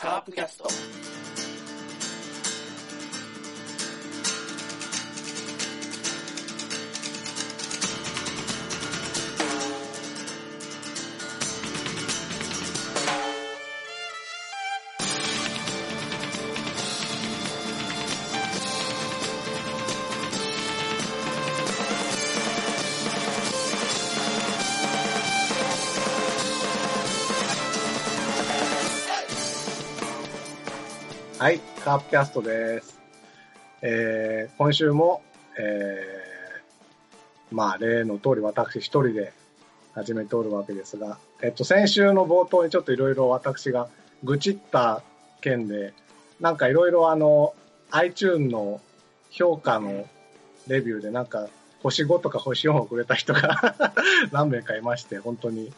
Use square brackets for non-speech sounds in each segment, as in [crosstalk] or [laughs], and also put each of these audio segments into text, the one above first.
カープキャスト。カープキャストです。えー、今週も、えー、まあ、例の通り私一人で始めておるわけですが、えっと、先週の冒頭にちょっといろいろ私が愚痴った件で、なんかいろいろあの、iTune の評価のレビューでなんか、星5とか星4をくれた人が [laughs] 何名かいまして、本当に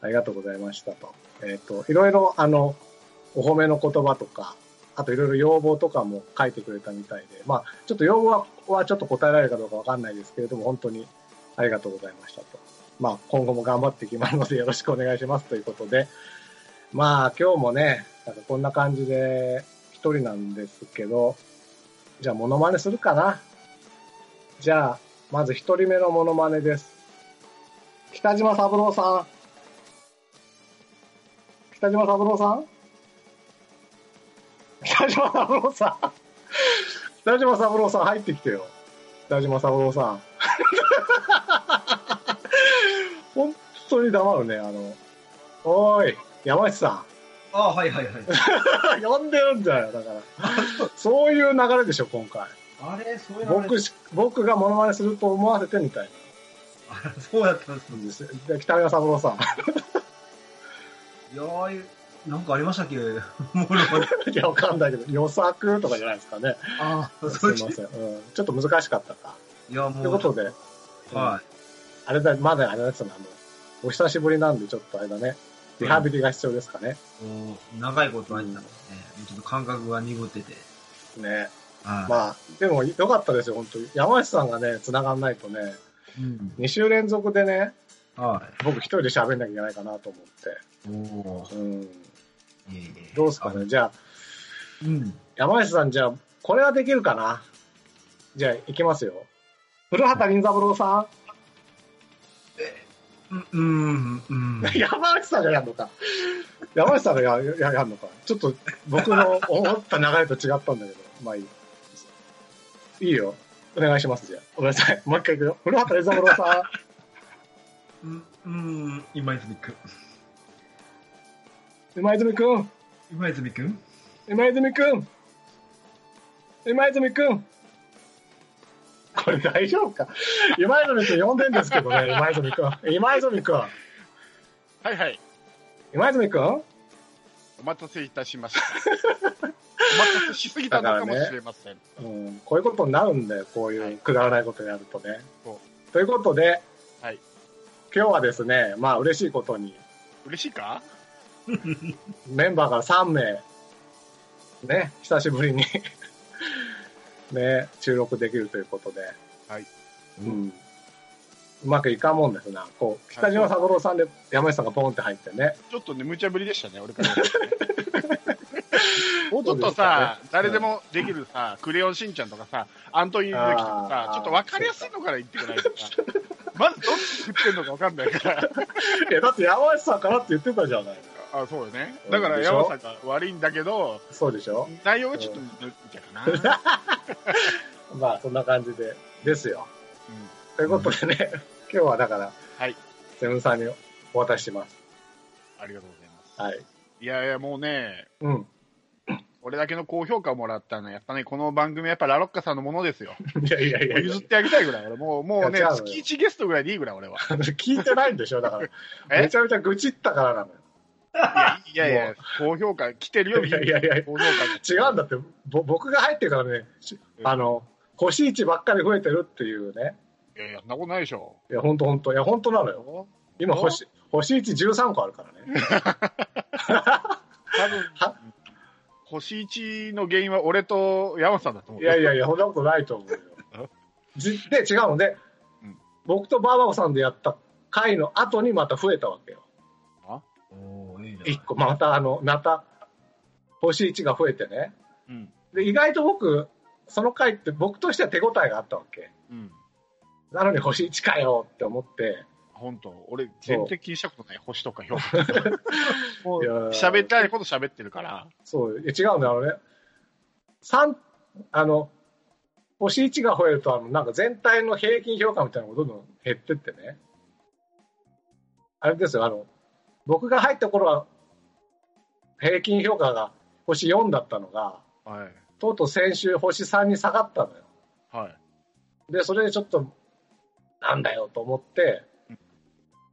ありがとうございましたと。えっ、と、いろいろあの、お褒めの言葉とか、あといろいろ要望とかも書いてくれたみたいで、まあ、ちょっと要望ははちょっと答えられるかどうかわかんないですけれども、本当にありがとうございましたと。まあ、今後も頑張っていきますのでよろしくお願いしますということで、まあ、今日もね、なんかこんな感じで一人なんですけど、じゃあモノマネするかな。じゃあ、まず一人目のモノマネです。北島三郎さん。北島三郎さん？北島三郎さん。北島三郎さん入ってきてよ。北島三郎さん。[laughs] 本当に黙るね、あの。おーい、山内さああ、はいはいはい。ん。[laughs] 呼んでるんだよ、だから。そういう流れでしょ、今回。あれそういうの僕し、僕がモノマネすると思わせてみたいあ [laughs] そうやったんです北島三郎さん。いやーなんかありましたっけ？[laughs] [laughs] いや、わかんないけど、予策とかじゃないですかね。ああ、すいません。うん。ちょっと難しかったか。いや、とも。いううことで、はあれだ、まだあれだったの、あの、お久しぶりなんで、ちょっとあれだね。リハビリが必要ですかね。う、長いことあったので、ね、ちょっと感覚が鈍ってて。ね。はい。まあ、でも良かったですよ、本当に。山内さんがね、繋がんないとね、うん。2週連続でね、は僕一人で喋んなきゃいけないかなと思って。お。うん。いえいえ。どうですかね？じゃあ、うん。山内さん、じゃあ、これはできるかな？じゃあ、いきますよ。古畑任三郎さうん、うん、うんん。[laughs] 山内さんがやるのか。山内さんがやややるのか。ちょっと僕の [laughs] 思った流れと違ったんだけど、まあいい。いいよ。お願いします、じゃあ。ごめんなさい。もう一回いくよ。古畑任三郎さ [laughs] うん、うん、今泉くん。ん。今泉くん。今泉くん今泉くん。今泉くん。これ大丈夫か？今泉くん呼んでんですけどね、今泉くん。今泉くん。はいはい。今泉くんお待たせいたしました。[laughs] お待たせしすぎたのかもしれません。うん、こういうことになるんだよ、こういはいうくだらないことやるとねそ。ということで、はい今日はですね、まあ嬉しいことに、嬉しいか？メンバーから3名、ね、久しぶりに、[laughs] ね、収録できるということで、はい。うん。うまくいかんもんですな。こう、北島三郎さんで山内さんがポンって入ってね。ちょっとね、無茶ぶりでしたね、俺からね。もうちょっとさ、誰でもできるさ、クレヨンしんちゃんとかさ、アントニオ猪木とかさちょっと分かりやすいのから言ってくれないとさ、まずどっち振ってんのか分かんないから。[laughs] いや、だって山内さんからって言ってたじゃない。あ、そうよね。だから山さんが悪いんだけど、そうでしょ？内容がちょっと無茶かな。[laughs] まあ、そんな感じで、ですよ。うんということでね、今日はだから、はい。セブンさんにお渡しします。ありがとうございます。はい。いやいや、もうね、うん。俺だけの高評価をもらったのは、やっぱね、この番組はやっぱラロッカさんのものですよ。[laughs] いやいやいや譲ってあげたいぐらい、俺もう、もうね月1ゲストぐらいでいいぐらい、俺は。[laughs] 聞いてないんでしょ？だから。え？めちゃめちゃ愚痴ったからなのよ。いやいやいや、高評価来てるよ、いやいやいや高評価違うんだって、ぼ僕が入ってからね、しあの、星1ばっかり増えてるっていうね。いやいや、そんなことないでしょ。いや、ほんとほんと。いや、ほんとなのよ。今、星、星1 13個あるからね。[laughs] 多分は、星1の原因は俺と山さんだと思う。いやいやいや、そんなことないと思うよ。じで、違うので、うん僕とバーバコさんでやった回の後にまた増えたわけよ。あ一個、またあの、また、星1が増えてね。うん。で、意外と僕、その回って僕としては手応えがあったわけ。うん。なのに星1かよって思って、本当俺、全然気にしたことない。星とか評価。[laughs] もういやー喋ったいこと喋ってるから。そう、違うんだよね。三あの、星1が増えると、あの、なんか全体の平均評価みたいなのがどんどん減ってってね。あれですよ、あの、僕が入った頃は、平均評価が星4だったのが、はい。とうとう先週星3に下がったのよ。はい。で、それでちょっと、なんだよと思って、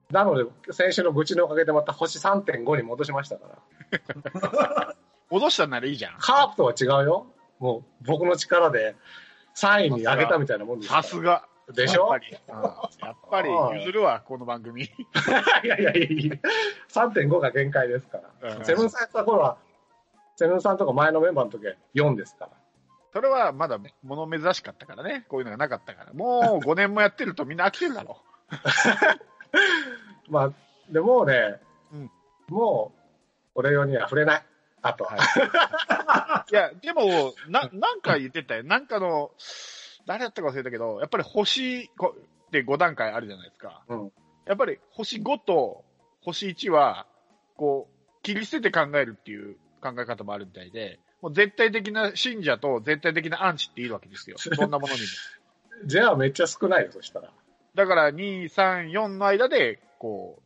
なので、先週の愚痴のおかげでまた星3.5に戻しましたから。[laughs] 戻したんならいいじゃん。カープとは違うよ。もう、僕の力で3位に上げたみたいなもんですさすが。でしょ？やっぱり。うんやっぱり譲るわ、この番組。い [laughs] やいやいやいや、3.5が限界ですから。うんセブンさんやった頃は、セブンさんとか前のメンバーの時は4ですから。それはまだ物珍しかったからね。こういうのがなかったから。もう5年もやってるとみんな飽きてるだろ [laughs] まあ、でもうね、うんもう、俺用には触れない。あとは。う。いや、でも、な、なんか言ってたよ。なんかの、誰だったか忘れたけど、やっぱり星こで5段階あるじゃないですか。うんやっぱり星5と星1は、こう、切り捨てて考えるっていう考え方もあるみたいで、もう絶対的な信者と絶対的なアンチっているわけですよ。[laughs] そんなものにも。じゃあめっちゃ少ないよ、そしたら。だから、2、3、4の間で、こ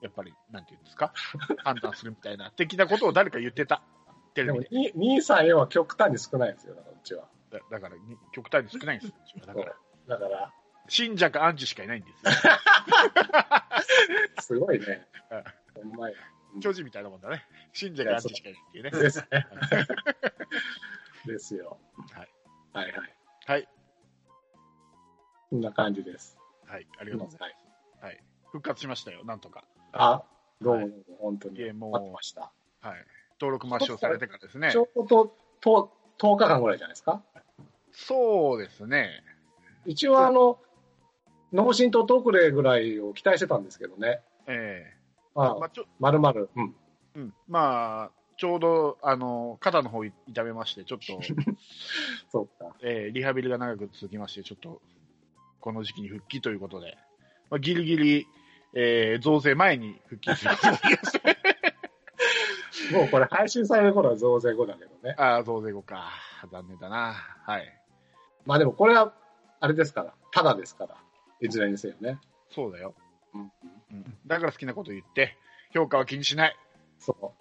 う、やっぱり、なんていうんですか、[laughs] 判断するみたいな、的なことを誰か言ってた。テでもレビで。2、2 3、4は極端に少ないんですよ、だからうちは。だだから、に極端に少ないんですよ。だから、だから、信者かアンチしかいないんですよ。[laughs] すごいね。ほんまや。巨人みたいなもんだね。信者かアンチしかいないっていうね。ですね。ですよ。はい。はいはい。はい。こんな感じです。はい。ありがとうございます。はい。復活しましたよ、なんとか。あ、どうもどうも、本当に。いえもう待ってました。はい。登録抹消されてからですねち。ょうど10 10日間ぐらいじゃないですか？そうですね。一応あの、脳震とトークぐらいを期待してたんですけどね。えあえまあ、ちょ、まるまる。うん。うん。まあ、ちょうど、あの、肩の方痛めまして、ちょっと、[laughs] そうか。えーリハビリが長く続きまして、ちょっと、この時期に復帰ということで、まあ、ギリギリ、えー増税前に復帰することになりました。もうこれ配信される頃は増税後だけどね。ああ、増税後か。残念だな。はい。まあでもこれは、あれですから。ただですから。いずれにせよね。そうだよ。うん。うん。だから好きなこと言って、評価は気にしない。そ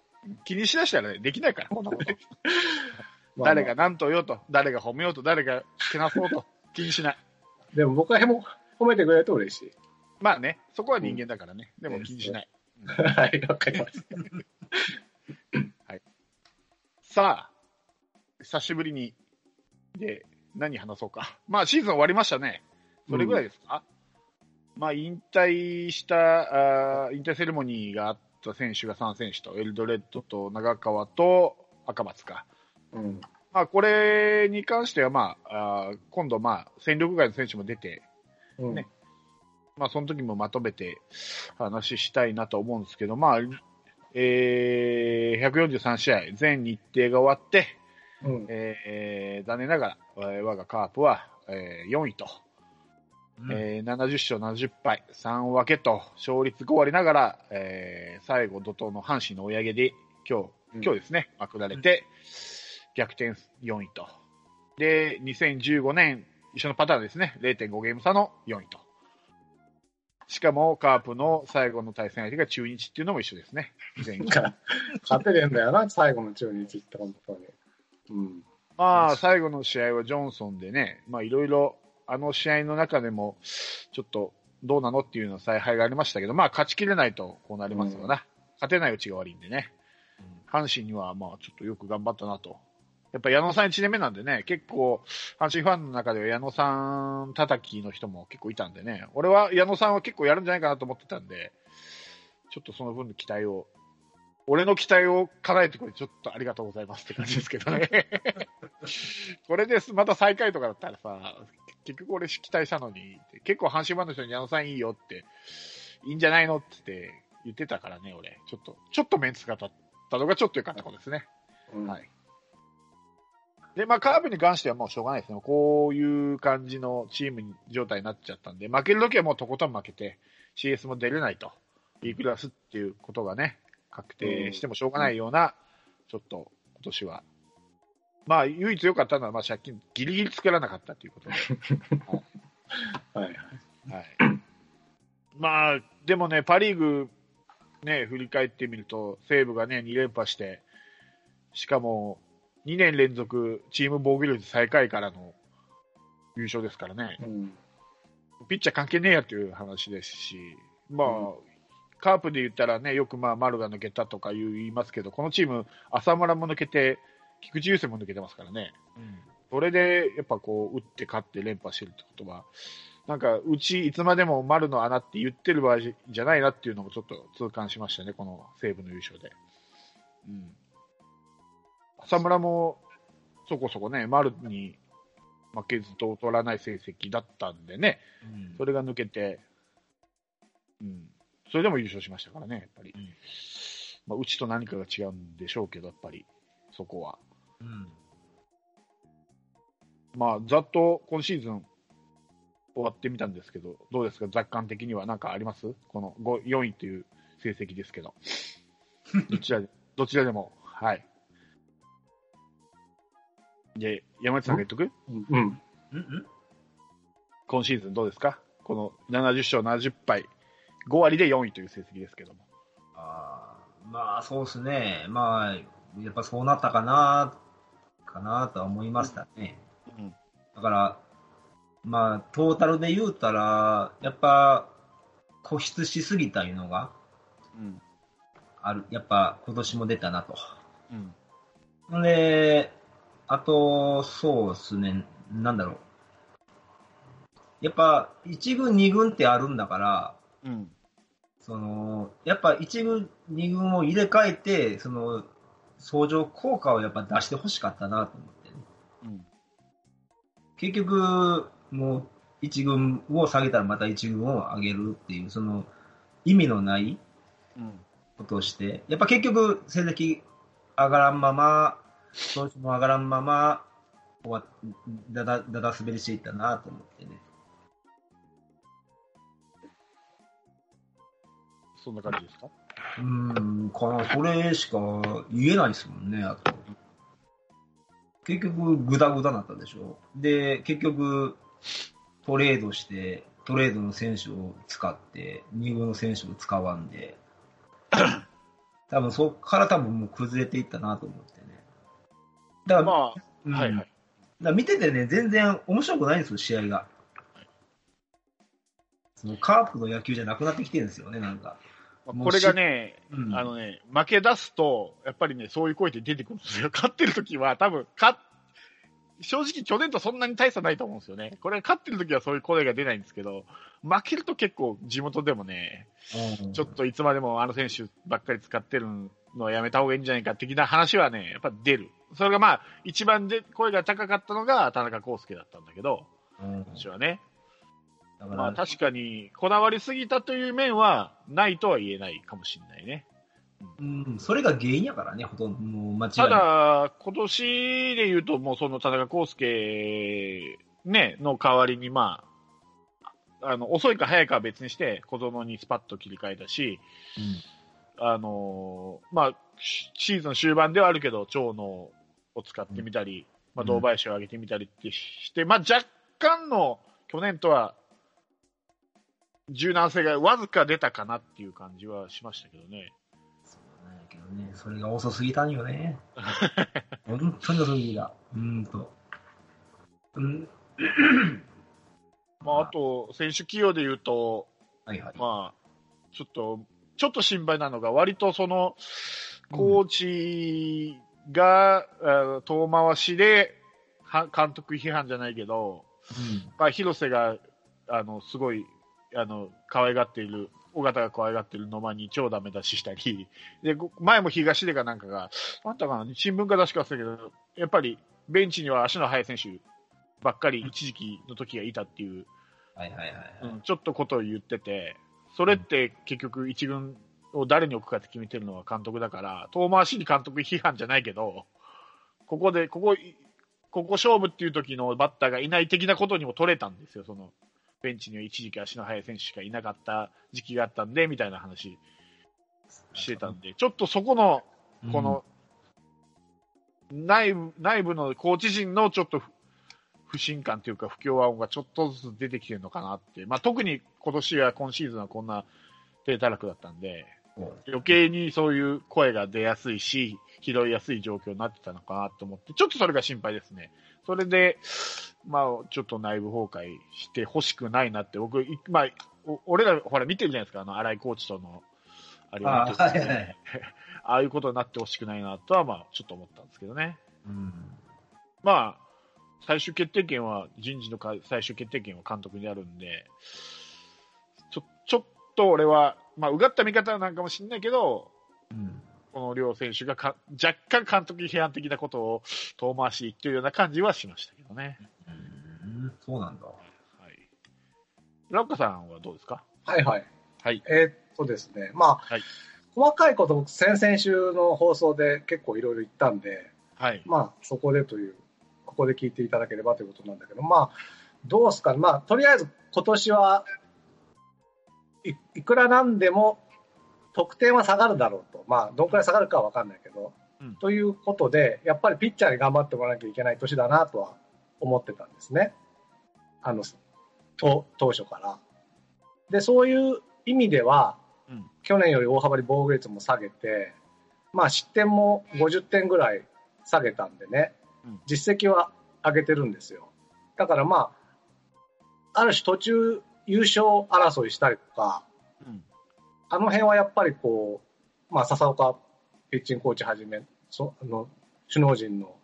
気にしだしたらね、できないから、[laughs] 誰が何と言おうと、誰が褒めようと、誰がけなそうと、気にしない。でも僕はへも褒めてくれると嬉しい。まあね、そこは人間だからね。でも気にしない。はい、わかりました。さあ、久しぶりに、で、何話そうか。まあ、シーズン終わりましたね。それぐらいですか、まあ、引退したあー、引退セレモニーがあった選手が3選手と、エルドレッドと長川と赤松か。うん。まあ、これに関しては、まあ、あー今度、まあ、戦力外の選手も出て、うん。ねまあ、その時もまとめて話したいなと思うんですけど、まあ、えー、143試合、全日程が終わって、うん。えー残念ながら、えー我がカープは、えー4位と、うんえー70勝70敗、3分けと、勝率5割ながら、えー最後、怒涛の阪神の追い上げで、今日、うん今日ですね、まくられて、逆転4位と。で、2015年、一緒のパターンですね、0.5ゲーム差の4位と。しかも、カープの最後の対戦相手が中日っていうのも一緒ですね。2001か [laughs] 勝てねえんだよな、最後の中日って本当に。うん。まあ、最後の試合はジョンソンでね、まあ、いろいろ、あの試合の中でも、ちょっと、どうなのっていうの采配がありましたけど、まあ、勝ちきれないと、こうなりますよな。勝てないうちが悪いんでね。阪神には、まあ、ちょっとよく頑張ったなと。やっぱ矢野さん1年目なんでね、結構、阪神ファンの中では矢野さん叩きの人も結構いたんでね、俺は矢野さんは結構やるんじゃないかなと思ってたんで、ちょっとその分の期待を、俺の期待を叶えてくれてちょっとありがとうございますって感じですけどね。[laughs] これです、また最下位とかだったらさ、結局俺期待したのに結構阪神ファンの人に矢野さんいいよって、いいんじゃないのって言って、言ってたからね、俺。ちょっと、ちょっとメンツが立ったのがちょっと良かったことですね。うんはい。で、まあ、カープに関してはもうしょうがないですね。こういう感じのチーム状態になっちゃったんで、負けるときはもうとことん負けて、CS も出れないと。B クラスっていうことがね、確定してもしょうがないような、ちょっと今年は。まあ、唯一良かったのは、まあ、借金ギリギリ作らなかったということで。[laughs] はいはい。はい。まあ、でもね、パ・リーグ、ね、振り返ってみると、西武がね、2連覇して、しかも、2年連続チーム防御率最下位からの優勝ですからね、うん。ピッチャー関係ねえやという話ですし、まあ、カープで言ったらね、よくまあ丸が抜けたとか言いますけど、このチーム、浅村も抜けて、菊池雄星も抜けてますからね。それで、やっぱこう、打って勝って連覇してるってことは、なんか、うちいつまでも丸の穴って言ってる場合じゃないなっていうのもちょっと痛感しましたね、この西武の優勝で。うん。浅村も、そこそこね、丸に負けずと取らない成績だったんでね、うんそれが抜けて、うん。それでも優勝しましたからね、やっぱり。うんまあ、うちと何かが違うんでしょうけど、やっぱり、そこは。うんまあ、ざっと今シーズン終わってみたんですけど、どうですか、雑感的には何かあります？この5 4位という成績ですけど。[laughs] どちらで、どちらでも。はい。で、山内さんが言っとく？うん。うんうん今シーズンどうですか？この70勝70敗、5割で4位という成績ですけども。あーまあ、そうですね。まあ、やっぱそうなったかな、かなとは思いましたね。うん。だから、まあ、トータルで言うたら、やっぱ、固執しすぎたいうのがうん。ある。やっぱ、今年も出たなと。うん。ほんで、あと、そうですね、なんだろう。やっぱ、1軍、2軍ってあるんだから、うん。その、やっぱ1軍、2軍を入れ替えて、その、相乗効果をやっぱ出してほしかったなと思ってね。うん。結局、もう1軍を下げたらまた1軍を上げるっていう、その、意味のないうん。ことをして、やっぱ結局、成績上がらんまま、調子も上がらんまま、終わだだだだ滑りしていったなと思ってね。そんな感じですか？うーん、かな、それしか言えないですもんね、あと。結局、グダグダになったでしょ。で、結局、トレードして、トレードの選手を使って、2軍の選手を使わんで、[laughs] 多分そこから多分もう崩れていったなと思ってね。だから、まあ、うんはいはい。だ見ててね、全然面白くないんですよ、試合が。そのカープの野球じゃなくなってきてるんですよね、なんか。これがね、うんあのね、負け出すと、やっぱりね、そういう声って出てくるんですよ。[laughs] 勝ってる時は、多分、か、正直去年とそんなに大差ないと思うんですよね。これ勝ってる時はそういう声が出ないんですけど、負けると結構地元でもね、うんちょっといつまでもあの選手ばっかり使ってるのはやめた方がいいんじゃないか的な話はね、やっぱ出る。それがまあ、一番で声が高かったのが田中康介だったんだけど、うん私はね。まあ確かに、こだわりすぎたという面はないとは言えないかもしれないね。うん、それが原因やからね、ほとんど、もう間違い。ただ、今年で言うと、もうその田中康介、ね、の代わりに、まあ、あの、遅いか早いかは別にして、小園にスパッと切り替えたし、あのーまあ、シシーズン終盤ではあるけど、長野を使ってみたり、まあ、うん堂林を上げてみたりってして、まあ、若干の去年とは柔軟性がわずか出たかなっていう感じはしましたけどね。そうなんやけどね、それが遅すぎたんよね。[laughs] 本当に遅すぎた。うんと。うん、まあ、あと、選手起用で言うと、はいはい。まあ、ちょっと、ちょっと心配なのが、割とその、コーチが、遠回しで、は監督批判じゃないけど、まあ、広瀬が、あの、すごい、あの、可愛がっている、尾形が可愛がっている野間に超ダメ出ししたり、で、ご前も東出がなんかが、あんたかな、新聞か出しか忘れたけど、やっぱり、ベンチには足の速い選手ばっかり一時期の時がいたっていう、はいはいはいはい。うんちょっとことを言ってて、それって結局一軍を誰に置くかって決めてるのは監督だから、遠回しに監督批判じゃないけど、ここで、ここ、ここ勝負っていう時のバッターがいない的なことにも取れたんですよ、その、ベンチには一時期足の速い選手しかいなかった時期があったんで、みたいな話。してたんで、ちょっとそこの、この、内部、内部のコーチ陣のちょっと不信感というか不協和音がちょっとずつ出てきてるのかなって。まあ特に今年は今シーズンはこんな低たらくだったんで、余計にそういう声が出やすいし、拾いやすい状況になってたのかなと思って、ちょっとそれが心配ですね。それで、まあちょっと内部崩壊してほしくないなって、僕、いまあ、お俺らほら見てるじゃないですか、あの、荒井コーチとの、あれをあはいはい。[laughs] ああいうことになってほしくないなとは、まあ、ちょっと思ったんですけどね。うん。まあ、最終決定権は、人事のか最終決定権は監督にあるんで、ちょ、ちょっと俺は、まあ、うがった見方なんかもしれないけど、うん。この両選手がか若干監督批判的なことを遠回しに言ってるような感じはしましたけどね。うんそうなんだ。はい。ラッカさんはどうですか？はいはい。はい。えーっとですね、まあ、はい細かいこと僕先々週の放送で結構いろいろ言ったんで、はい。まあ、そこでという、ここで聞いていただければということなんだけど、まあ、どうですかね。まあ、とりあえず今年はい、いくらなんでも得点は下がるだろうと。まあ、どんくらい下がるかはわかんないけど、うんということで、やっぱりピッチャーに頑張ってもらわなきゃいけない年だなとは思ってたんですね。あの、と当初から。で、そういう意味では、うん去年より大幅に防御率も下げて、まあ失点も50点ぐらい下げたんでね、うん実績は上げてるんですよ。だからまあ、ある種途中優勝争いしたりとか、うん。あの辺はやっぱりこう、まあ笹岡ピッチングコーチはじめ、そあの首脳陣の、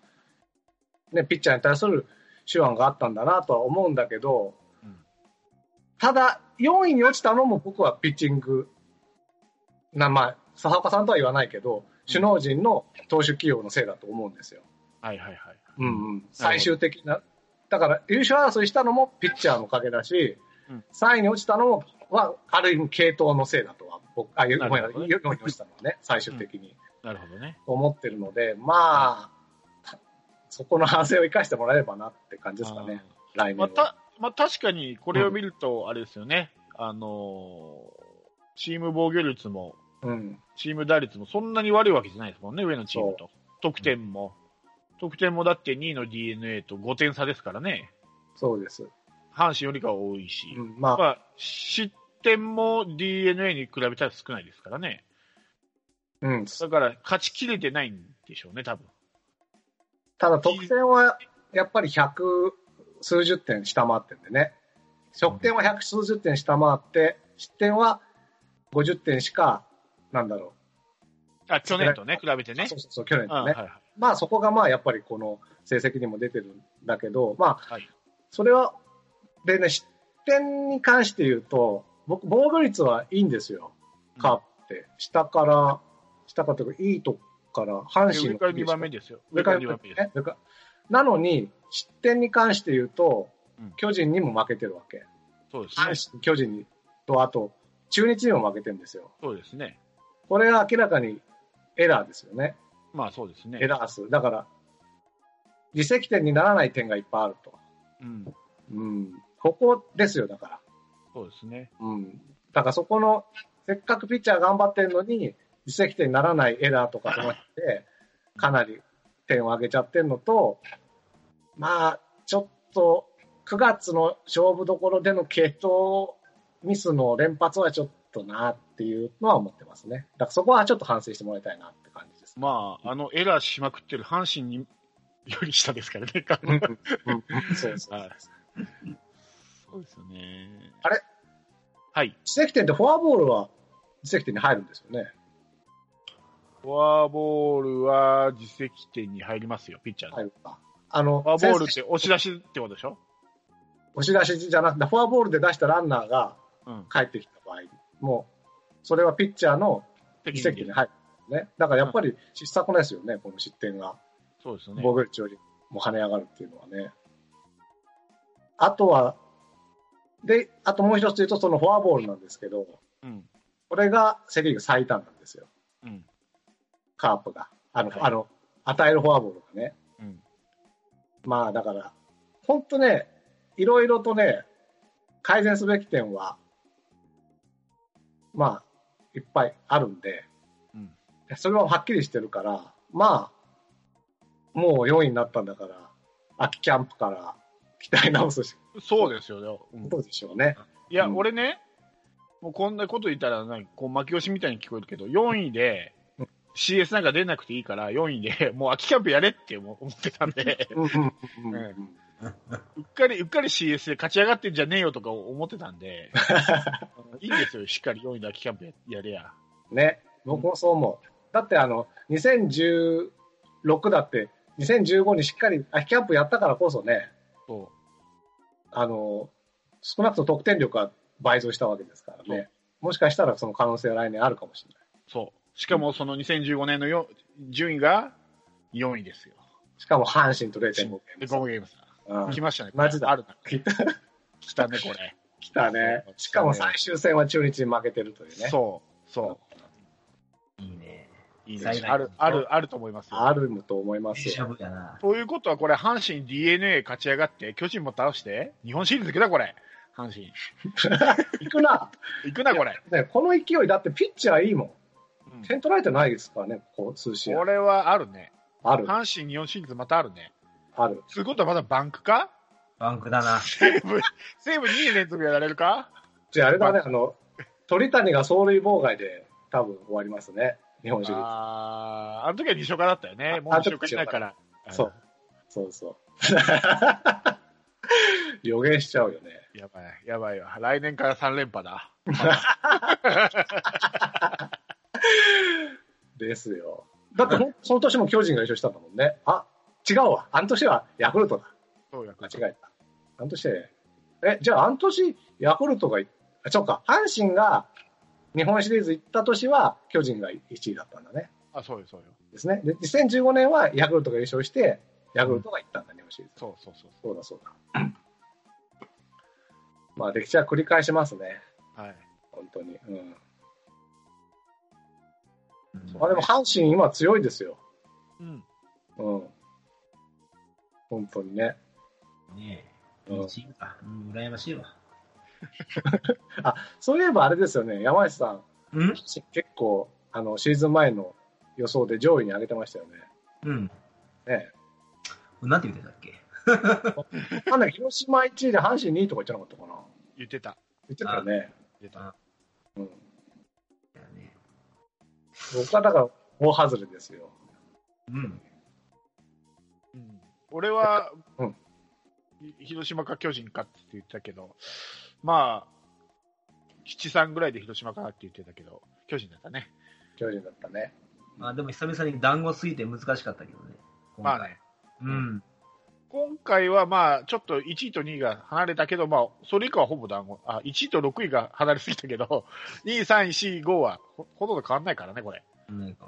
ね、ピッチャーに対する手腕があったんだなとは思うんだけど、うんただ、4位に落ちたのも僕はピッチング、な、まあ、笹岡さんとは言わないけど、首脳陣の投手起用のせいだと思うんですよ。はいはいはい。うんうん、最終的な。だから、優勝争いしたのもピッチャーのおかげだし、うん3位に落ちたのも、は、ある意味系統のせいだとは、僕、あ、ごめんなさい、なるほどね4位に落ちたのはね、最終的に、なるほどね。思ってるので、まあ、たそこの反省を生かしてもらえればなって感じですかね、来年は。まあ、た、まあ、確かにこれを見ると、あれですよね、あのーチーム防御率も、うん、チーム打率もそんなに悪いわけじゃないですもんね、上のチームと。得点も。得点もだって2位の DNA と5点差ですからね。そうです。阪神よりかは多いし。うん、まあ、まあ、失点も DNA に比べたら少ないですからね。うん。だから、勝ちきれてないんでしょうね、多分。ただ得点はやっぱり100数十点下回ってんでね。得点は100数十点下回って、失点は50点しか、なんだろあ、去年とね、比べてう。ねそ。うそうそう、去年うんとね。はいはい。まあそこがまあやっぱりこの成績にも出てるんだけど、まあはい、それは、でね、失点に関して言うと、僕、防御率はいいんですよ。カープって。下から、下からというか、いいとこから、阪神の上から2番目ですよ。上から2番目です。ね上からなのに、失点に関して言うとうん、巨人にも負けてるわけ。そうですね。阪神、巨人に、と、あと、中日にも負けてるんですよ。そうですね。これは明らかにエラーですよね。まあそうですね。エラー数。だから、自責点にならない点がいっぱいあると。うん。うん。ここですよ、だから。そうですね。うん。だからそこの、せっかくピッチャー頑張ってるのに、自責点にならないエラーとかと思って、かなり点を上げちゃってるのと、まあ、ちょっと、9月の勝負どころでの系統ミスの連発はちょっとなっていうのは思ってますね。だからそこはちょっと反省してもらいたいなって感じです。まあ、あのエラーしまくってる阪神により下ですからね。うんうんうんそうそう。はいそうですよね。あれ？はい。自責点ってフォアボールは自責点に入るんですよね。フォアボールは自責点に入りますよ、ピッチャーの。入るか。あの、フォアボールっ先て押し出しってことでしょ？押し出しじゃなくて、フォアボールで出したランナーがうん。帰ってきた場合、もう、それはピッチャーの自責点に入るね。だからやっぱり失策ですよね、この失点が。そうですよね。防御率よりも跳ね上がるっていうのはね。あとは、で、あともう一つ言うと、そのフォアボールなんですけど、うん。これがセリーグ最多なんですよ。うん。カープが。あの、はいあの、与えるフォアボールがね。うん。まあだから、本当ね、いろいろとね、改善すべき点は、まあ、いっぱいあるんで、うん。それははっきりしてるから、まあ、もう4位になったんだから、秋キャンプから鍛え直すし。そうですよね。うん。どうでしょうね。いや、うん。俺ね、もうこんなこと言ったらなんかこう巻き押しみたいに聞こえるけど、4位でうん。CS なんか出なくていいから、4位でもう秋キャンプやれって思思ってたんで、うっかり、うっかり CS で勝ち上がってんじゃねえよとか思ってたんで、[laughs] いいんですよ、しっかり4位で秋キャンプややれや。ね、僕もそう思う。だってあの、2016だって、2015にしっかり秋キャンプやったからこそね、そあの、少なくとも得点力は倍増したわけですからね。もしかしたらその可能性は来年あるかもしれない。う、そう。しかもその2015年のよ順位が4位ですよ。しかも阪神と0.5ゲームで、差ゴムゲームさ。うん来ましたね。マジだあるな。来た来たね、これ。来たね。しかも最終戦は中日に負けてるというね。そう、そ。う。いいある、ある、あると思いますよ。あると思います。ということは、これ、阪神 DNA 勝ち上がって、巨人も倒して、日本シリーズ行くな、これ。阪神。[laughs] 行くな。行くな、これ。ね、この勢いだってピッチャーいいもん。うん点取られてないですからね、ここ数試合。これはあるね。ある、阪神日本シリーズまたあるね。ある。ということはまだバンクか？バンクだな。西武、西武2年連続やられるか？じゃああれだね、あの、鳥谷が走塁妨害で多分終わりますね。日本シリーズ。あー、あの時は西岡だったよね。もうあ西岡いないから。そう。そうそう。[laughs] 予言しちゃうよね。うん。やばい、やばいわ。来年から3連覇だ。[laughs] ですよ。だってその年も巨人が優勝したんだもんね。あ、違うわ。あの年はヤクルトだ。そうや間違えた。あの年、え、じゃああの年、ヤクルトがい、あ、そうか、阪神が日本シリーズ行った年は巨人が1位だったんだね。あ、そうよ、そうよ。ですね。で、2015年はヤクルトが優勝して、ヤクルトが行ったんだ、日本シリーズ。そうそうそうそうだそうだ。まあ、歴史は繰り返しますね。はい。本当に。うん。うんまあでも阪神今強いですよ。うん。うん。本当にね。ねえ。うん。うん、羨ましいわ。[laughs] そういえばあれですよね、山内さん、うん？結構、あの、シーズン前の予想で上位に上げてましたよね。うん。ねなんて言ってたっけ？え。なんだ広島1位で阪神2位とか言ってなかったかな言ってた。言ってたよね。言ってた。うん。だよね僕はだから、大外れですよ。うん。うん。俺は、うんひ広島か巨人かって言ってたけど、まあ、七三ぐらいで広島かなって言ってたけど、巨人だったね。巨人だったね。まあでも久々に団子すぎて難しかったけどね。まあね。うん。今回はまあ、ちょっと1位と2位が離れたけど、まあ、それ以降はほぼ団子。あ、1位と6位が離れすぎたけど、[laughs] 2位、3位、4位、5はほほとんど変わんないからね、これ。なんか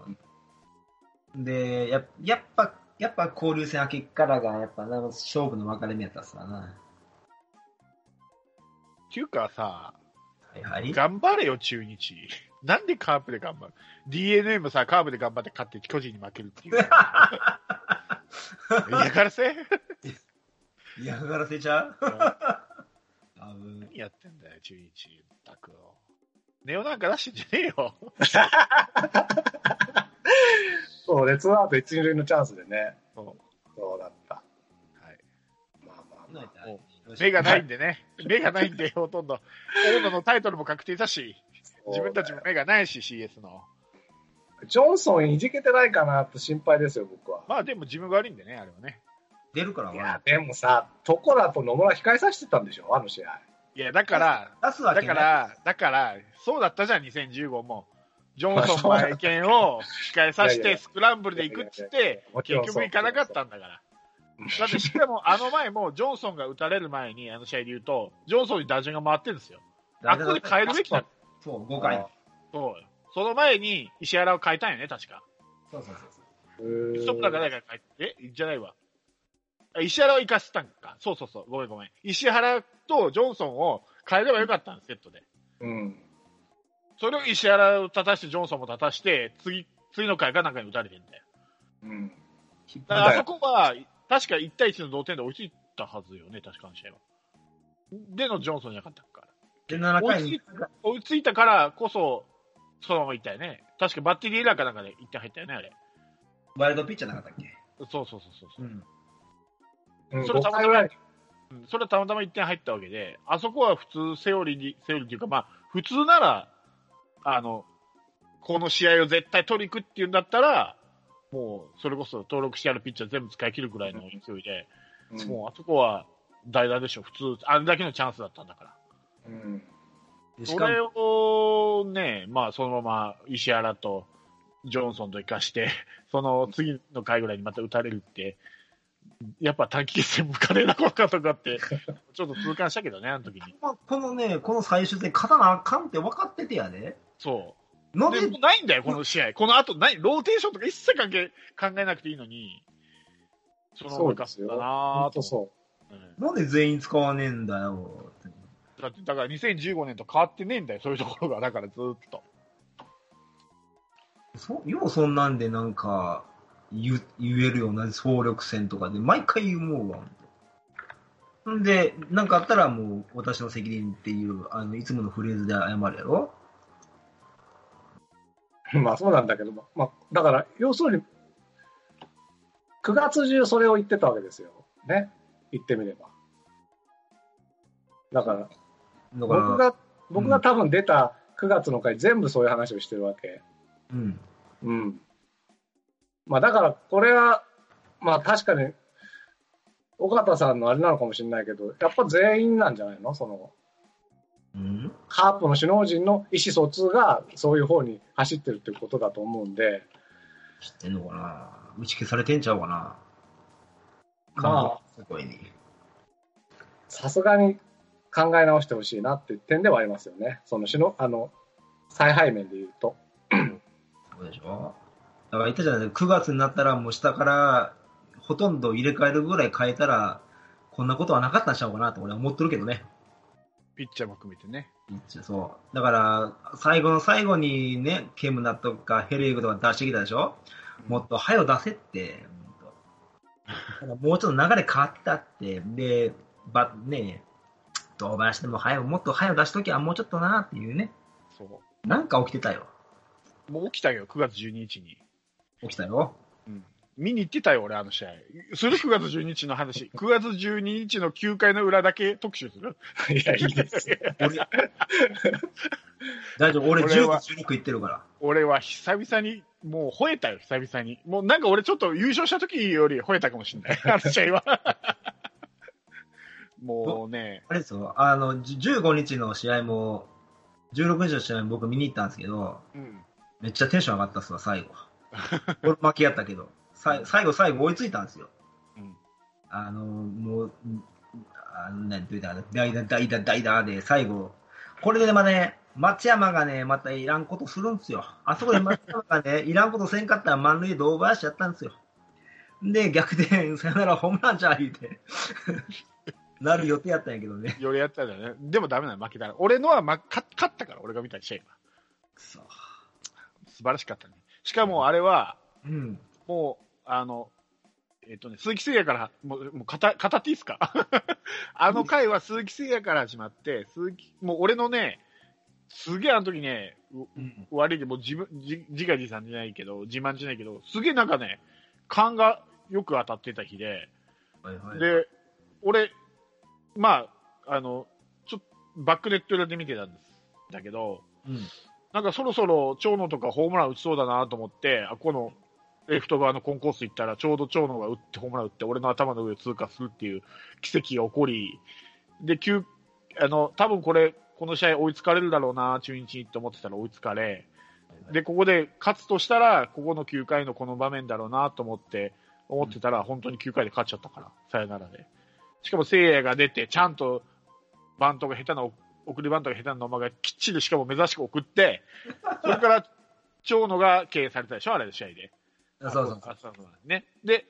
で、ややっぱ、やっぱ交流戦明けからが、やっぱな勝負の分かれ目やったっすわな。っていうかさ、はいはい。頑張れよ、中日。なんでカープで頑張る ?DNA もさ、カープで頑張って勝って巨人に負けるっていう。[laughs] 嫌がらせ？嫌がらせちゃう？ん何やってんだよ、中日。たくネオなんか出してんじゃねえよ。そう、レッツアウト一二塁のチャンスでね。そうそうだった。はい、まあまあまあ。目がないんでね。目がないんで、ほとんど。大野のタイトルも確定だし、自分たちも目がないし、CS の。ジョンソンいじけてないかなって心配ですよ、僕は。まあでも自分が悪いんでね、あれはね。出るからいやは。、でもさ、トコラと野村控えさせてたんでしょ、あの試合。いや、だから、出すわけないだから、だから、そうだったじゃん、2015も。ジョンソン前剣を控えさせて、スクランブルで行くっつって、結局行かなかったんだから。だってしかもあの前も、ジョンソンが打たれる前に、あの試合で言うと、ジョンソンに打順が回ってるんですよ。あっこで変えるべきだ。そう、5回。そう。その前に石原を変えたんよね、確か。そうそうそうそう。うストップだから誰か変ええじゃないわ。あ石原を生かしたんか。そうそうそう。ごめんごめん。石原とジョンソンを変えればよかったんセットで。うん。それを石原を立たして、ジョンソンも立たして、次、次の回かなんかに打たれてんだよ。うん。だからあそこは、確か1対1の同点で追いついたはずよね、確かの試合は。でのジョンソンじゃなかったから。で、7回に、追いついたからこそ、そのまま行ったよね。確かバッテリーエラーかなんかで1点入ったよね、あれ。ワイルドピッチャーなかったっけ？そうそうそうそう。ん。うん、5それたまたまそれはたまたま1点入ったわけで、あそこは普通セオリーに、セオリーっていうか、まあ、普通なら、あの、この試合を絶対取りに行くっていうんだったら、もう、それこそ登録してあるピッチャー全部使い切るぐらいの勢いで、うんもうあそこは代打でしょ、普通、あれだけのチャンスだったんだから。うん。しかそれも、をね、まあ、そのまま石原とジョンソンと生かして、[laughs] その次の回ぐらいにまた打たれるって、やっぱ短期決戦向かねえな、このかとかって、[laughs] ちょっと痛感したけどね、あの時に。このね、この最終戦、勝たなあかんって分かっててやで。そう。で、のでないんだよ、この試合。この後、ない、ローテーションとか一切関係、考えなくていいのに、そのそうですよ。だなと。そうんなんで全員使わねえんだよ。だって、だから2015年と変わってねえんだよ、そういうところが。だからずーっと。そようそんなんでなんか言言えるような総力戦とかで毎回思うわ。んで、なんかあったらもう私の責任っていう、あの、いつものフレーズで謝るやろう。[laughs] まあそうなんだけど、まあ、だから、要するに、9月中それを言ってたわけですよ。ね。言ってみれば。だから、僕が、僕が多分出た9月の回全部そういう話をしてるわけ。うん。うん。まあだから、これは、まあ確かに、尾形さんのあれなのかもしれないけど、やっぱ全員なんじゃないの？その、うんカープの首脳陣の意思疎通がそういう方に走ってるってことだと思うんで、知ってんのかな？打ち消されてんちゃうかな？まあ。さすがに考え直してほしいなっていう点ではありますよね。その首脳、あの、采配面で言うと。そうでしょ？だから言ったじゃない9月になったらもう下からほとんど入れ替えるぐらい変えたら、こんなことはなかったんちゃうかなと俺は思ってるけどね。ピッチャーも含めてね。そう。だから、最後の最後にね、ケムナとかヘレーグとか出してきたでしょ？もっと早を出せって。[laughs] もうちょっと流れ変わったって。で、ば、ね堂林でも早う、もっと早う出しときゃもうちょっとなっていうね。そなんか起きてたよ。う。もう起きたよ、9月12日に。起きたよ。うん。見に行ってたよ、俺、あの試合。する ?9 月12日の話。[laughs] 9月12日の9回の裏だけ特集するいや、いいです大丈夫、俺10俺はと12行ってるから。俺は久々に、もう吠えたよ、久々に。もうなんか俺ちょっと優勝した時より吠えたかもしれない。[laughs] あの試合は。もうね、あれですよ、あの、じ15日の試合も、16日の試合も僕見に行ったんですけど、うん。めっちゃテンション上がったっすわ、最後。俺負けやったけど、最後、最後追いついたんですよ。うんあの、もう、あのなんて言うたら、代打、代打、代打で、最後、これでまね、松山がね、またいらんことするんですよ。あそこで松山がね、[laughs] いらんことせんかったら満塁で大林やったんですよ。で、逆転、さよならホームランじゃ言うて、[laughs] なる予定やったんやけどね。よりやったんだよね。でもダメなの、負けたら。俺のは、ま、勝勝ったから、俺が見た試合は。くそ。素晴らしかったね。しかもあれは、うん。もう、あの、えっとね、鈴木誠也から、もう、もう語語っていいですか？[laughs] あの回は鈴木誠也から始まって、鈴木、もう俺のね、すげえあの時ね、ううん。悪いけど、もう自分、自自画自賛じゃないけど、自慢じゃないけど、すげえなんかね、勘がよく当たってた日で、はいはい。で、俺、まあ、あの、ちょっと、バックネット裏で見てたんです。だけど、うん。なんかそろそろ長野とかホームラン打ちそうだなと思って、あこのレフト側のコンコース行ったら、ちょうど長野が打って、ホームラン打って、俺の頭の上を通過するっていう奇跡が起こり、で、あの、多分これ、この試合追いつかれるだろうな、中日にって思ってたら追いつかれ、で、ここで勝つとしたら、ここの9回のこの場面だろうなと思って、思ってたら、本当に9回で勝っちゃったから、さよならで。しかも、聖夜が出て、ちゃんと、バントが下手な、送りバントが下手な野間がきっちりしかも珍しく送って、それから、長野が経営されたでしょ、あれの試合で。そうそうそう。あそうね。で、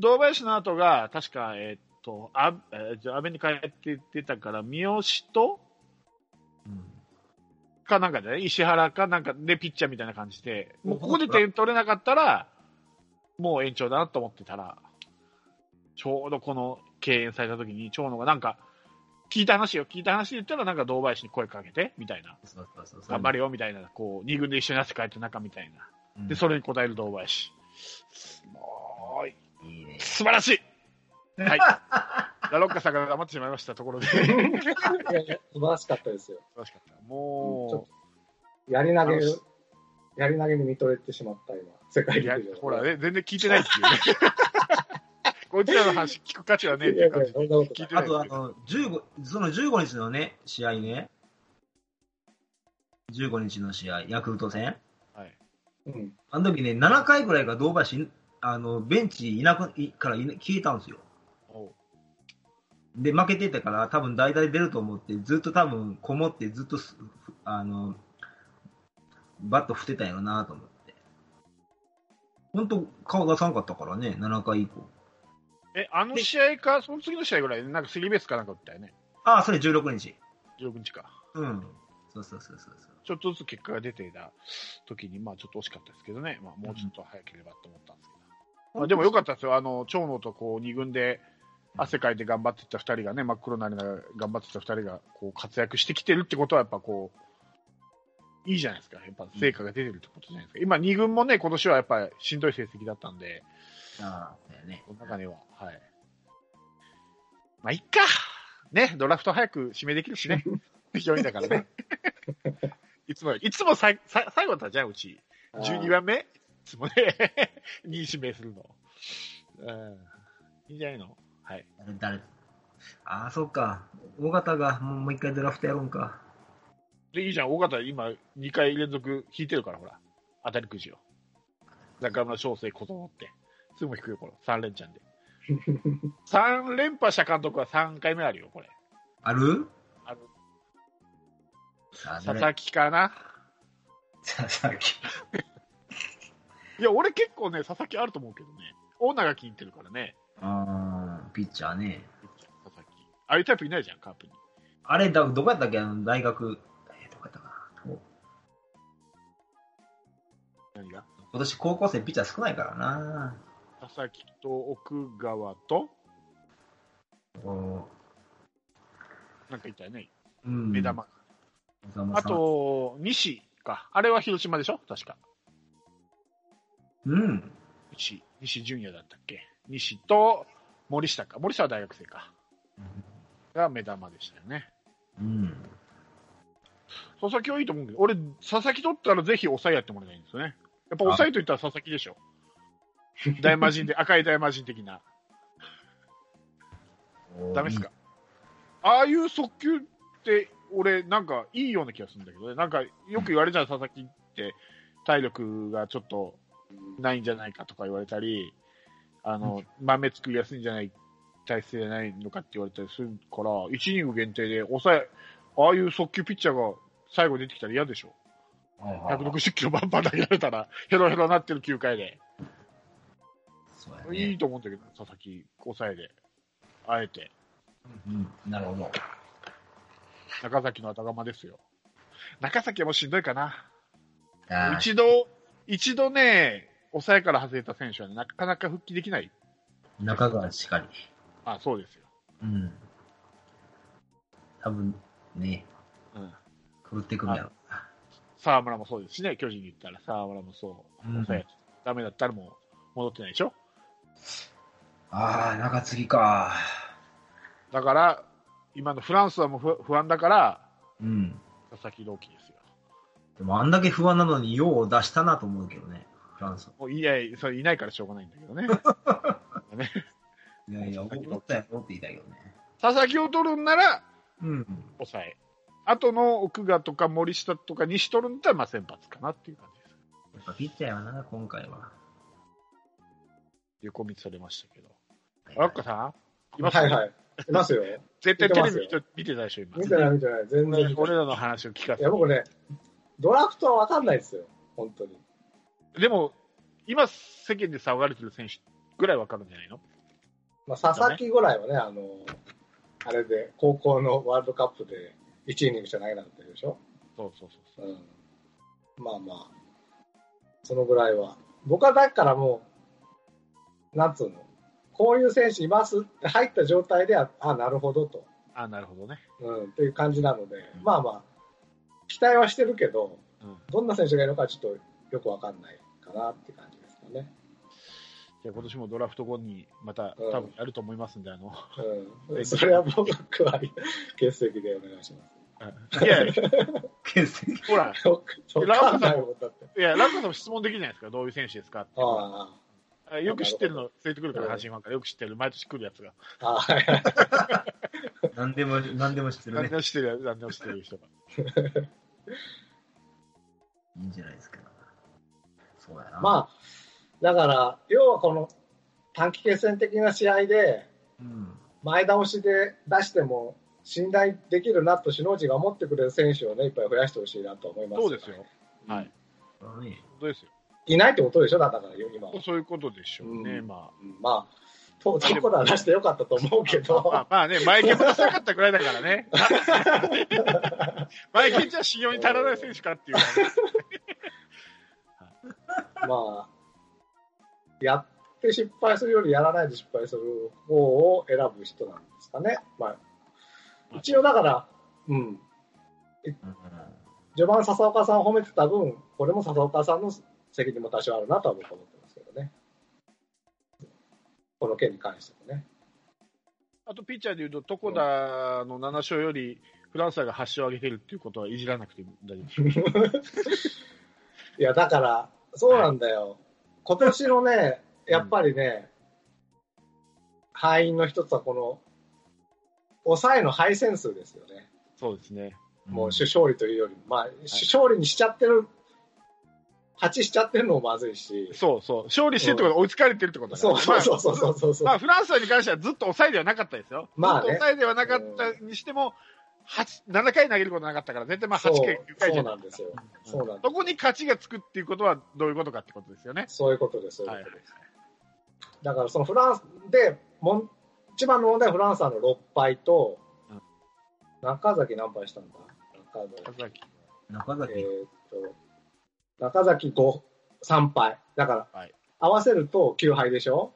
堂林の後が、確か、えーっと、あ、えーじゃあ、安倍に帰って出たから、三好と、うんかなんかでね、石原かなんかでピッチャーみたいな感じで、もうここで点取れなかったら、もう延長だなと思ってたら、ちょうどこの敬遠された時に、長野がなんか、聞いた話よ、聞いた話で言ったら、なんか堂林に声かけて、みたいな。そうそうそうそう頑張れよ、みたいな。こう、二軍で一緒に汗かいて中みたいな。うんで、それに応える堂林。もう、いいね。素晴らしいはい。[laughs] ラロッカさんが黙ってしまいましたところで。素晴いやいや素晴らしかったですよ。らしかった。もやり投げやり投げに見とれてしまった、今。世界陸上。、ほらね、全然聞いてないっていうね。[laughs] こいつらの話聞く価値はねえっていう感じ聞いてないあと、あの、15、その15日のね、試合ね。15日の試合、ヤクルト戦。はい。うん。あの時ね、7回ぐらいが堂林、あの、ベンチいなく、いから消えたんですよ。で、負けてたから、多分代打で出ると思って、ずっと多分、こもって、ずっとす、あの、バット振ってたんやろなと思って。本当顔出さんかったからね、7回以降。え、あの試合か、その次の試合ぐらいで、なんかスリーベースかなんか打ったよね。ああ、それ16日。16日か。うん。そうそうそうそう。ちょっとずつ結果が出ていた時に、まあちょっと惜しかったですけどね。まあもうちょっと早ければと思ったんですけど。まあでもよかったですよ。あの、長野とこう二軍で汗かいて頑張ってた二人がね、真っ黒なりながら頑張ってた二人がこう活躍してきてるってことはやっぱこう、いいじゃないですか。やっぱ成果が出てるってことじゃないですか。今二軍もね、今年はやっぱりしんどい成績だったんで、ああ、だよね。その中には、はい。まあ、いっか。ね、ドラフト早く指名できるしね。[laughs] 4位だからね。[laughs] いつもいつもさいさ最後だったじゃん、うち。12番目いつもね、[laughs] 2位指名するの。うん。いいんじゃないの？はい。誰、誰？ああ、そっか。大型がもうもう一回ドラフトやろうんか。で、いいじゃん、大方今、2回連続引いてるから、ほら。当たりくじを。中村翔成、小園って。すぐも引くよ、これ。3連チャンで。[laughs] 3連覇した監督は3回目あるよ、これ。ある？佐々木かな佐々木。[laughs] いや、俺結構ね、佐々木あると思うけどね。大長気に入ってるからね。ああ、ピッチャーね。佐々木。ああいうタイプいないじゃん、カープに。あれ、だどこやったっけ？大学。えー、どこやったかな？お何が？今年高校生ピッチャー少ないからな。佐々木と奥川と、おなんかいたよね。うん。目玉。あ、と、西か。あれは広島でしょ？確か。うん。西、西純也だったっけ？西と森下か。森下は大学生か。が目玉でしたよね。うん。佐々木はいいと思うけど、俺、佐々木取ったらぜひ抑えやってもらいたいんですよね。やっぱ抑えと言ったら佐々木でしょ。[laughs] 大魔神で、赤い大魔神的な。ダメですか？ああいう速球って、俺、なんかいいような気がするんだけどね。なんか、よく言われちゃう佐々木って、体力がちょっとないんじゃないかとか言われたり、あの、豆作りやすいんじゃない、体勢じゃないのかって言われたりするから、1イニング限定で抑え、ああいう速球ピッチャーが最後出てきたら嫌でしょ。はいはいはい160キロバンバン投げられたら、ヘロヘロになってる9回で。ね。いいと思うんだけど、佐々木、抑えで。あえて。うん。なるほど。中崎の頭ですよ。中崎はもうしんどいかな。一度、一度ね、抑えから外れた選手は、ね、なかなか復帰できない。中川しかり。あ、そうですよ。うん。多分、ね、うん。狂ってくるやろ。沢村もそうですしね、巨人に行ったら沢村もそう。うん抑え、ダメだったらもう戻ってないでしょ。ああ、中継ぎか。だから、今のフランスはもう不不安だから、うん。佐々木朗希ですよ。でもあんだけ不安なのに、用を出したなと思うけどね、フランス。もういや、それいないからしょうがないんだけどね。[laughs] ねいやいや、思ったやろって言いたいけどね。佐々木を取るんなら、うん。抑え。あとの奥川とか森下とか西取るんだったら、まあ先発かなっていう感じです。やっぱピッチャーやな、今回は。横道されましたけど。ラッカさんいます？はいはい。いますよ。絶対テレビ見見てて見てたでしょ、今。見てない見てない。全然。俺らの話を聞かせて。いや、僕ね、ドラフトはわかんないですよ。本当に。でも、今世間で騒がれてる選手ぐらいわかるんじゃないの？まあ、佐々木ぐらいはね、あの、あれで、高校のワールドカップで1イニングしか投げなかったでしょ？そうそうそうそう。うん。まあまあ、そのぐらいは。僕はだからもう、なんつうの、こういう選手いますって入った状態では、あ、なるほどと。あ、なるほどね。うん、っていう感じなので、まあまあ、期待はしてるけど、うん。どんな選手がいるのかちょっとよくわかんないかなって感じですかね。じゃあ今年もドラフト後にまたうん多分やると思いますんで、あの、うん。[laughs] それは僕は [laughs] 欠席でお願いします。いやいや、ほら、[laughs] ランカさんも質問できるじゃないですか、どういう選手ですか？って。ああよく知ってるの、連れてくるから、阪神ファンからよく知ってる、毎年来るやつが。何でも、何でも知ってる何ね。でも知ってる、何でも知ってる人が。[laughs] いいんじゃないですか。そうやな。まあ、だから、要はこの短期決戦的な試合で、うん。前倒しで出しても、信頼できるなと首脳陣が思ってくれる選手をね、いっぱい増やしてほしいなと思います、そうですよ。うんはい。そうだねどうですよ。いないってことでしょだから今は。そういうことでしょうね、うんまうんまあ、と、とこ出してよかったと思うけあ。ど、まあ、まあね、前剣も出したかったぐらいだからね。[laughs] 前剣じゃ信用に足らない選手かっていう。まあ、やって失敗するよりやらないで失敗する方を選ぶ人なんですかね。まあ、一応だから、うん、うん序盤笹岡さんを褒めてた分、これも笹岡さんの責任も多少あるなとは僕は思ってますけどね。この件に関してもね。あと、ピッチャーでいうと、床田の7勝より、フランスが8勝上げてるっていうことはいじらなくて大丈夫。[laughs] いや、だから、そうなんだよ。今年のね、やっぱりね、敗因の一つはこの、抑えの敗戦数ですよね。そうですね。もう主勝利というよりも、まあ、主勝利にしちゃってる、勝ちしちゃってるのもまずいし、そうそう。勝利してるってことは追いつかれてるってことだからそうそうそうそうそうそう。まあ、フランスに関してはずっと抑えではなかったですよ。まあねずっと抑えではなかったにしても、8 7回投げることなかったから、絶対まあ8そう回、9回じそゃないうなんですよ。そうなんでそこに勝ちがつくっていうことはどういうことかってことですよね。す。そういうことです、そういうことです。だからそのフランスで、もん一番の問題はフランスはの6敗と、うん中崎何敗したんだ？中崎。中崎、えーっと、中崎5、3敗。だから、はい合わせると9敗でしょ、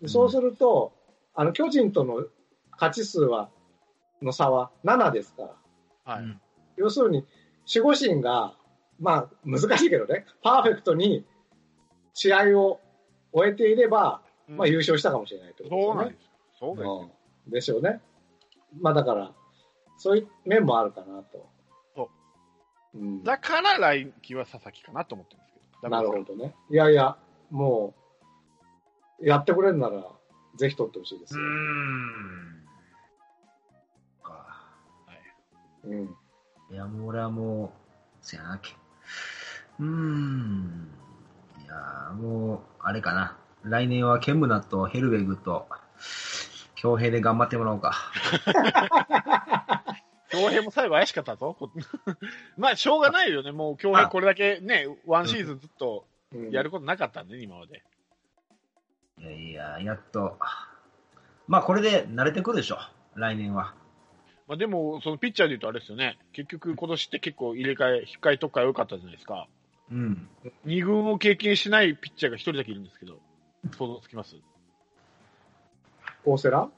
でそうすると、あの、巨人との勝ち数は、の差は7ですから。はい。うん要するに、守護神が、まあ、難しいけどね、パーフェクトに試合を終えていれば、うんまあ、優勝したかもしれないとね。そうなんですよ。そうですよ。うんでしょうね。まあ、だから、そういう面もあるかなと。。そうん、だから来季は佐々木かなと思ってますけど。なるほどね。いやいや、もう、やってくれるなら、ぜひ取ってほしいですうーよ。ん。かうん。いや、もう俺はもう、せやなきゃ。うーん。いや、もう、あれかな。来年はケムナとヘルベグと、強兵で頑張ってもらおうか。[laughs] 京平も最後怪しかったぞ。こ [laughs] まあ、しょうがないよね。もう京平これだけね、ワンシーズンずっとうんやることなかったんで、今まで。いやいや、やっと。まあ、これで慣れてくるでしょ。来年は。まあ、でも、そのピッチャーで言うとあれですよね。結局今年って結構入れ替え、引っ換え特化良かったじゃないですか。うん。二軍を経験しないピッチャーが一人だけいるんですけど、想像つきます？大瀬良？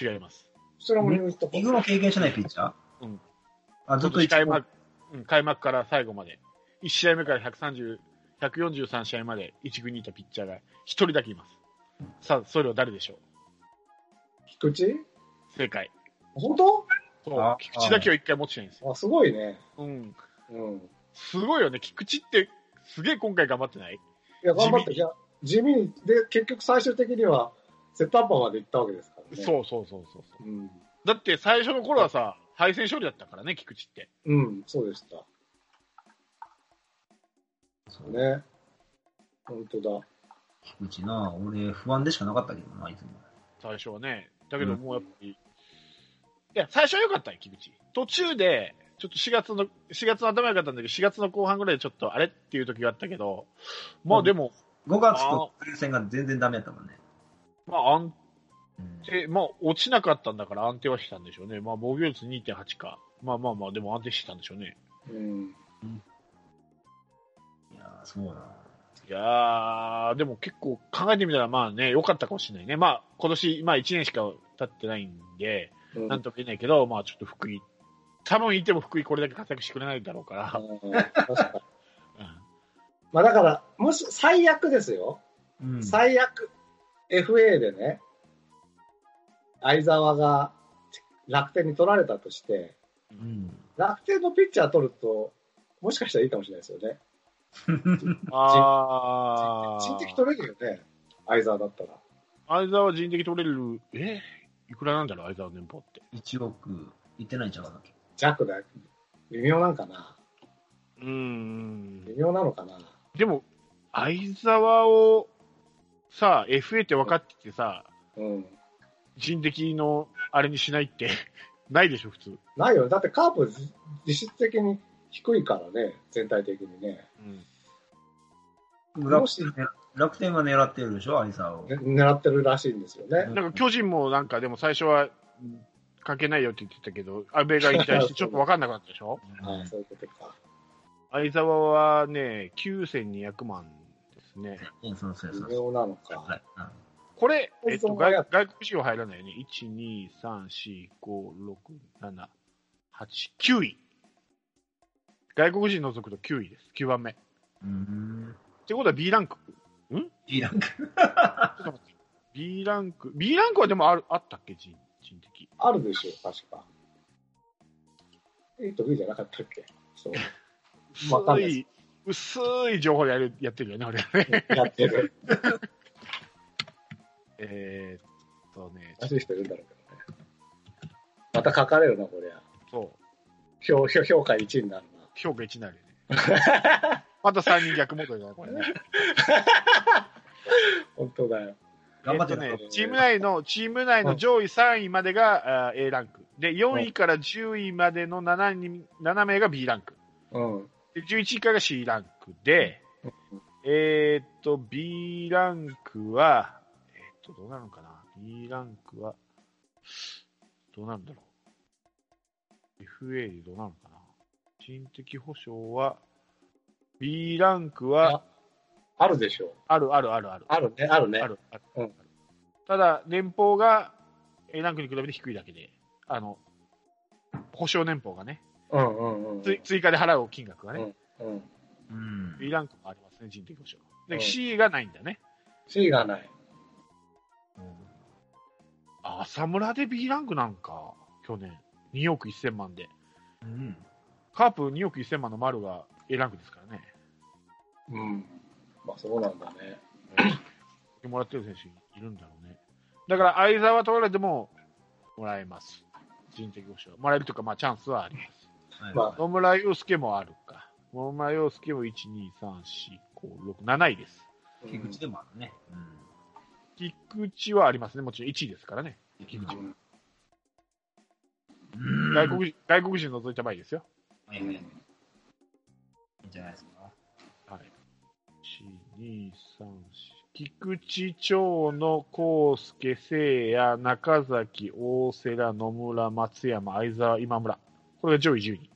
違います。それも入院とかイグの経験しないピッチャー？うん。あ、ずっと一開幕、うん、開幕から最後まで。1試合目から130、143試合まで一軍にいたピッチャーが一人だけいます。さあ、それは誰でしょう？菊池？正解。本当？そうあ。菊池だけは一回持ってないんですよ。あ、すごいね。うん。うん。いすごいよね。菊池って、すげえ今回頑張ってない？や、頑張って、いや、地味に、で、結局最終的には、セットアッパーまで行ったわけですからね。そうそうそうそうそう。う。うん。だって最初の頃はさ、敗戦勝利だったからね、菊池って。うん、そうでした。そうね。本当だ。菊池な、俺不安でしかなかったけどな、いつも。最初はね。だけどもうやっぱり、いや、最初は良かったよ、菊池。途中で、ちょっと4月の、4月の頭良かったんだけど、4月の後半ぐらいでちょっとあれっていう時があったけど、まあでも、5月とプ戦が全然ダメやったもんね。まあ安うん定、まあ落ちなかったんだから安定はしてたんでしょうね。まあ防御率2.8か。まあまあまあ、でも安定してたんでしょうね。うん。いやーそうな。いやー、でも結構考えてみたら、まあね、良かったかもしれないね。まあ、今年、まあ1年しか経ってないんで、うんなんとも言えないけど、まあちょっと福井、多分いても福井これだけ活躍してくれないだろうから。まあだから、もし、最悪ですよ。うん。最悪、FA でね、相沢が楽天に取られたとして、うん。楽天のピッチャー取ると、もしかしたらいいかもしれないですよね。[laughs] あ人的ー、取れるよね、相沢だったら。相沢人的取れる、え？いくらなんだろう、相沢年俸って。1億いってないんちゃうかな。弱だ。微妙なんかな。うーん。微妙なのかな。でも、相沢をさ、FA って分かっててさ、うん。人的のあれにしないって、[laughs] ないでしょ、普通。ないよ。だってカープ実質的に低いからね、全体的にね。うん。楽天ね楽天は狙ってるでしょ、相沢を。ね狙ってるらしいんですよね。なんか巨人もなんかでも最初はうんかけないよって言ってたけど、安倍が引退してちょっと分かんなくなったでしょああ、そういうことか。相沢はね、9200万ですね。うん、そうそうそう微妙なのか。はい。うんこれ、えっと、外外国人は入らないよね。1、2、3、4、5、6、7、8、9位。外国人除くと9位です。9番目。っうん。てことは B ランク。いいなんか。ちょっと待って B ランク。B ランクはでもあるあったっけ？人人的。あるでしょう、確か。A と B じゃなかったっけ？そう。[laughs] 薄い、薄い情報でやるやってるよね、俺はね。[laughs] やってる。えーっとね、らしい人いるんだろうけどね。また書かれるな、こりゃ。そう。評評評価1になるな。評価1になるよね。[laughs] また3人逆戻りだね、これね。[laughs] 本当だよ。頑張ってえっとね。ね、チーム内の、チーム内の上位3位までが、あー A ランク。で、4位から10位までの7人、7名が B ランク。うん。で、11位からが C ランクで、えーっと、B ランクは、と、どうなるのかな ?B ランクは、どうなるんだろう ?FA でどうなるのかな人的保障は、B ランクは、あるでしょう。あるあるあるある。あるね、あるね。あるあるうんただ、年俸が A ランクに比べて低いだけで、あの、保証年俸がね、うんうんうん。つ追加で払う金額がね、うん。うん。B ランクもありますね、人的保障。で、うん C がないんだね。C がない。あ、浅村で B ランクなんか、去年。2億1000万で。うん。カープ2億1000万の丸が A ランクですからね。うん。まあそうなんだね。もらってる選手いるんだろうね。だから、相沢取られても、もらえます。人的保障。もらえるというか、まあ、チャンスはあります。はいま野村洋介もあるか。野村洋介も1、2、3、4、5、6、7位です。あ、菊池でもあるね。菊池はありますね。もちろん1位ですからね。菊池は。うん。うん。外国人、外国人除いた場合ですよ。はいはい。いいん。じゃないですか。はい。1、2、3、4。菊池、長野、康介、聖也、中崎、大瀬良、野村、松山、相沢、今村。これが上位10人。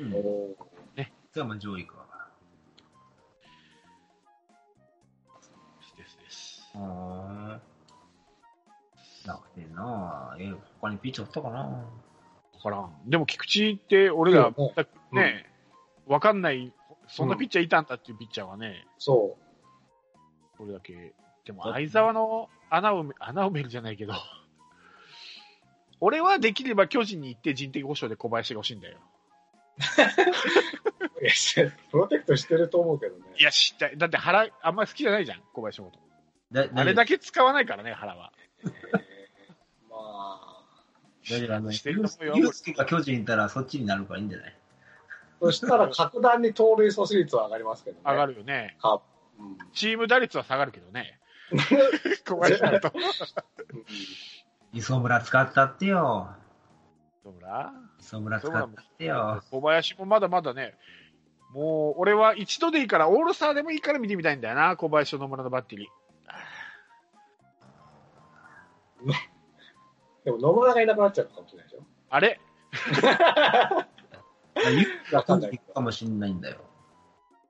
うん。おーそれはまあ上位か。ですです。ああ。楽天なえ、他にピッチャーおったかな？わからん。でも菊池って俺らね、わかんない、そんなピッチャーいたんだっていうピッチャーはね、そこれだけ。でも相沢の穴を埋め、穴を埋めるじゃないけど、[laughs] 俺はできれば巨人に行って人的保障で小林が欲しいんだよ。う。[laughs] いやプロテクトしてると思うけどね。いや、知ったい。だって原、あんまり好きじゃないじゃん、小林のこと。だあれだけ使わないからね、原は。[laughs] まあ、大丈夫あの、してると思うよユースケが巨人いたらそっちになるからいいんじゃない？そしたら格段に盗塁阻止率は上がりますけどね。上がる。るよね。カープ。うんチーム打率は下がるけどね。[laughs] 小林になると。うん磯村使ったってよ。どうだ磯村使ったってよ。小林もまだまだね、もう、俺は一度でいいから、オールスターでもいいから見てみたいんだよな、小林と野村のバッテリー。でも野村がいなくなっちゃうかもしれないでしょ。あれ？[laughs] わかんない。かもしんないんだよ。